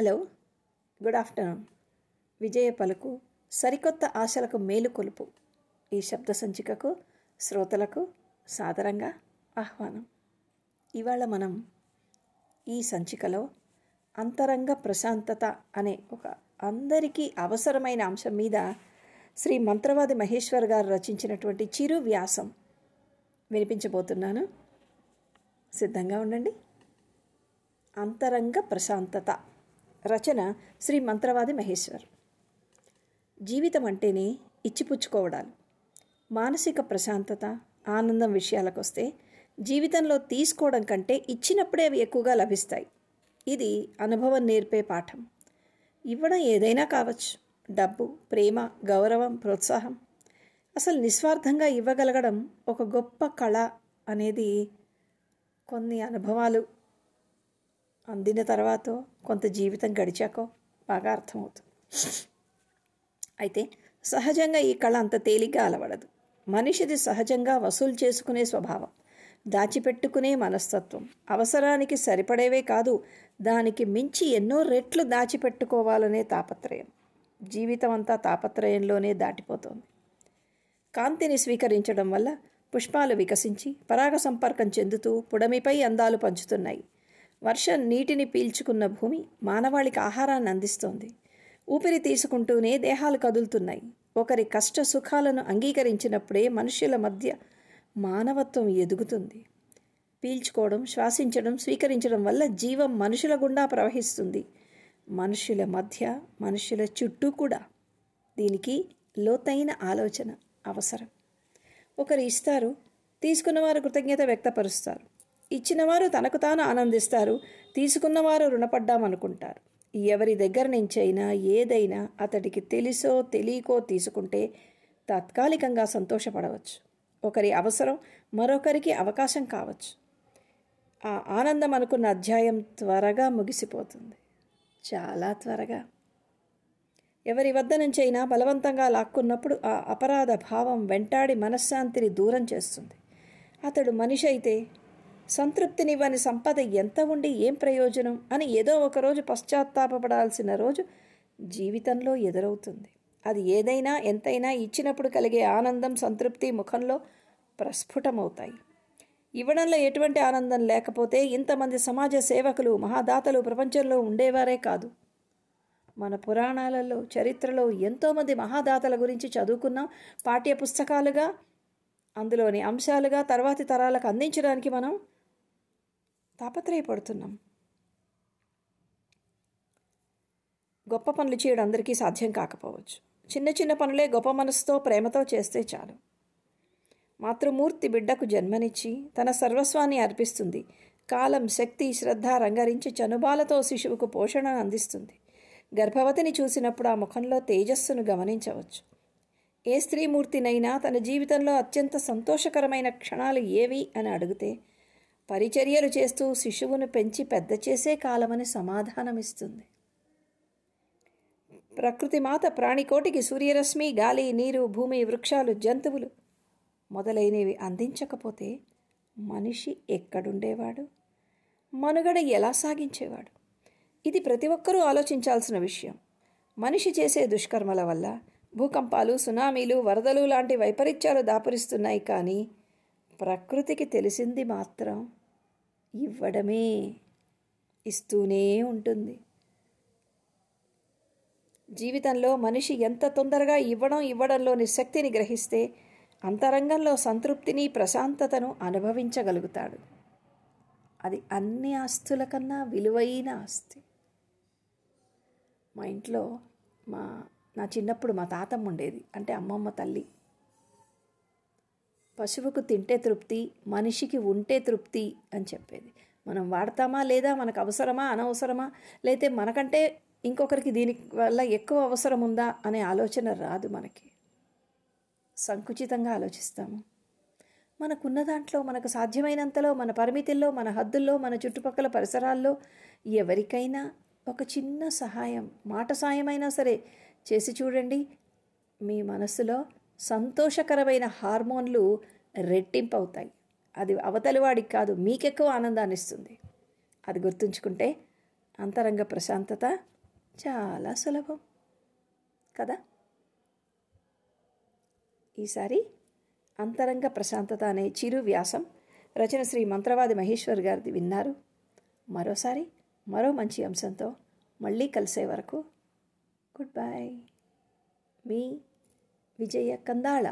Hello good afternoon. విజయ పలుకు సరికొత్త ఆశలకు మేలుకొలుపు ఈ శబ్ద సంచికకు శ్రోతలకు సాదరంగా ఆహ్వానం. ఇవాళ మనం ఈ సంచికలో అంతరంగ ప్రశాంతత అనే ఒక అందరికీ అవసరమైన అంశం మీద శ్రీ మంత్రవాది మహేశ్వర్ గారు రచించినటువంటి చిరు వ్యాసం వినిపించబోతున్నాను. సిద్ధంగా ఉండండి. అంతరంగ ప్రశాంతత. రచన శ్రీ మంత్రవాది మహేశ్వర్. జీవితం అంటేనే ఇచ్చిపుచ్చుకోవడాలు. మానసిక ప్రశాంతత ఆనందం విషయాలకు వస్తే జీవితంలో తీసుకోవడం కంటే ఇచ్చినప్పుడే అవి ఎక్కువగా లభిస్తాయి. ఇది అనుభవం నేర్పే పాఠం. ఇవ్వడం ఏదైనా కావచ్చు. డబ్బు ప్రేమ గౌరవం ప్రోత్సాహం. అసలు నిస్వార్థంగా ఇవ్వగలగడం ఒక గొప్ప కళ అనేది కొన్ని అనుభవాలు అందిన తర్వాత కొంత జీవితం గడిచాకో బాగా అర్థమవుతుంది. అయితే సహజంగా ఈ కళ అంత తేలిగ్గా అలవడదు. మనిషిది సహజంగా వసూలు చేసుకునే స్వభావం దాచిపెట్టుకునే మనస్తత్వం అవసరానికి సరిపడేవే కాదు దానికి మించి ఎన్నో రెట్లు దాచిపెట్టుకోవాలనే తాపత్రయం. జీవితం అంతా తాపత్రయంలోనే దాటిపోతోంది. కాంతిని స్వీకరించడం వల్ల పుష్పాలు వికసించి పరాగ సంపర్కం చెందుతూ పుడమిపై అందాలు పంచుతున్నాయి. వర్షం నీటిని పీల్చుకున్న భూమి మానవాళికి ఆహారాన్ని అందిస్తోంది. ఊపిరి తీసుకుంటూనే దేహాలు కదులుతున్నాయి. ఒకరి కష్ట సుఖాలను అంగీకరించినప్పుడే మనుషుల మధ్య మానవత్వం ఎదుగుతుంది. పీల్చుకోవడం శ్వాసించడం స్వీకరించడం వల్ల జీవం మనుషుల గుండా ప్రవహిస్తుంది. మనుషుల మధ్య మనుషుల చుట్టూ కూడా దీనికి లోతైన ఆలోచన అవసరం. ఒకరు ఇస్తారు తీసుకున్నవారు కృతజ్ఞత వ్యక్తపరుస్తారు. ఇచ్చినవారు తనకు తాను ఆనందిస్తారు. తీసుకున్నవారు రుణపడ్డామనుకుంటారు. ఎవరి దగ్గర నుంచైనా ఏదైనా అతడికి తెలిసో తెలియకో తీసుకుంటే తాత్కాలికంగా సంతోషపడవచ్చు. ఒకరి అవసరం మరొకరికి అవకాశం కావచ్చు. ఆ ఆనందం అనుకున్న అధ్యాయం త్వరగా ముగిసిపోతుంది. చాలా త్వరగా. ఎవరి వద్ద నుంచైనా బలవంతంగా లాక్కున్నప్పుడు ఆ అపరాధ భావం వెంటాడి మనశ్శాంతిని దూరం చేస్తుంది. అతడు మనిషి అయితే సంతృప్తినివ్వని సంపద ఎంత ఉండి ఏం ప్రయోజనం అని ఏదో ఒకరోజు పశ్చాత్తాపపడాల్సిన రోజు జీవితంలో ఎదురవుతుంది. అది ఏదైనా ఎంతైనా ఇచ్చినప్పుడు కలిగే ఆనందం సంతృప్తి ముఖంలో ప్రస్ఫుటమవుతాయి. ఇవ్వడంలో ఎటువంటి ఆనందం లేకపోతే ఇంతమంది సమాజ సేవకులు మహాదాతలు ప్రపంచంలో ఉండేవారే కాదు. మన పురాణాలలో చరిత్రలో ఎంతోమంది మహాదాతల గురించి చదువుకున్నాం. పాఠ్య పుస్తకాలుగా అందులోని అంశాలుగా తర్వాతి తరాలకు అందించడానికి మనం తాపత్రయపడుతున్నాం. గొప్ప పనులు చేయడం అందరికీ సాధ్యం కాకపోవచ్చు. చిన్న చిన్న పనులే గొప్ప మనసుతో ప్రేమతో చేస్తే చాలు. మాతృమూర్తి బిడ్డకు జన్మనిచ్చి తన సర్వస్వాన్ని అర్పిస్తుంది. కాలం శక్తి శ్రద్ధ రంగరించి చనుబాలతో శిశువుకు పోషణను అందిస్తుంది. గర్భవతిని చూసినప్పుడు ఆ ముఖంలో తేజస్సును గమనించవచ్చు. ఏ స్త్రీమూర్తినైనా తన జీవితంలో అత్యంత సంతోషకరమైన క్షణాలు ఏవి అని అడిగితే పరిచర్యలు చేస్తూ శిశువును పెంచి పెద్ద చేసే కాలమని సమాధానమిస్తుంది. ప్రకృతి మాత ప్రాణికోటికి సూర్యరశ్మి గాలి నీరు భూమి వృక్షాలు జంతువులు మొదలైనవి అందించకపోతే మనిషి ఎక్కడుండేవాడు? మనుగడ ఎలా సాగించేవాడు? ఇది ప్రతి ఒక్కరూ ఆలోచించాల్సిన విషయం. మనిషి చేసే దుష్కర్మల వల్ల భూకంపాలు సునామీలు వరదలు లాంటి వైపరీత్యాలు దాపురిస్తున్నాయి కానీ ప్రకృతికి తెలిసింది మాత్రం ఇవ్వడమే ఇస్తూనే ఉంటుంది. జీవితంలో మనిషి ఎంత తొందరగా ఇవ్వడం ఇవ్వడంలోని శక్తిని గ్రహిస్తే అంతరంగంలో సంతృప్తిని ప్రశాంతతను అనుభవించగలుగుతాడు. అది అన్ని ఆస్తుల కన్నా విలువైన ఆస్తి. మా ఇంట్లో మా నా చిన్నప్పుడు మా తాతమ్మ ఉండేది. అంటే అమ్మమ్మ తల్లి. పశువుకు తింటే తృప్తి మనిషికి ఉంటే తృప్తి అని చెప్పేది. మనం వాడతామా లేదా? మనకు అవసరమా? అనవసరమా? లేతే మనకంటే ఇంకొకరికి దీని వల్ల ఎక్కువ అవసరం ఉందా అనే ఆలోచన రాదు మనకి. సంకుచితంగా ఆలోచిస్తాము. మనకున్న దాంట్లో మనకు సాధ్యమైనంతలో మన పరిమితుల్లో మన హద్దుల్లో మన చుట్టుపక్కల పరిసరాల్లో ఎవరికైనా ఒక చిన్న సహాయం మాట సాయమైనా సరే చేసి చూడండి. మీ మనసులో సంతోషకరమైన హార్మోన్లు రెట్టింపు అవుతాయి అది అవతలి వాడికి కాదు మీకెక్కువ ఆనందాన్ని ఇస్తుంది అది గుర్తుంచుకుంటే అంతరంగ ప్రశాంతత చాలా సులభం. కదా? ఈసారి అంతరంగ ప్రశాంతత అనే చిరు వ్యాసం రచన శ్రీ మంత్రవాది మహేశ్వర్ గారిది విన్నారు. మరోసారి మరో మంచి అంశంతో మళ్ళీ కలిసే వరకు గుడ్ బాయ్ మీ విజయ కందాళ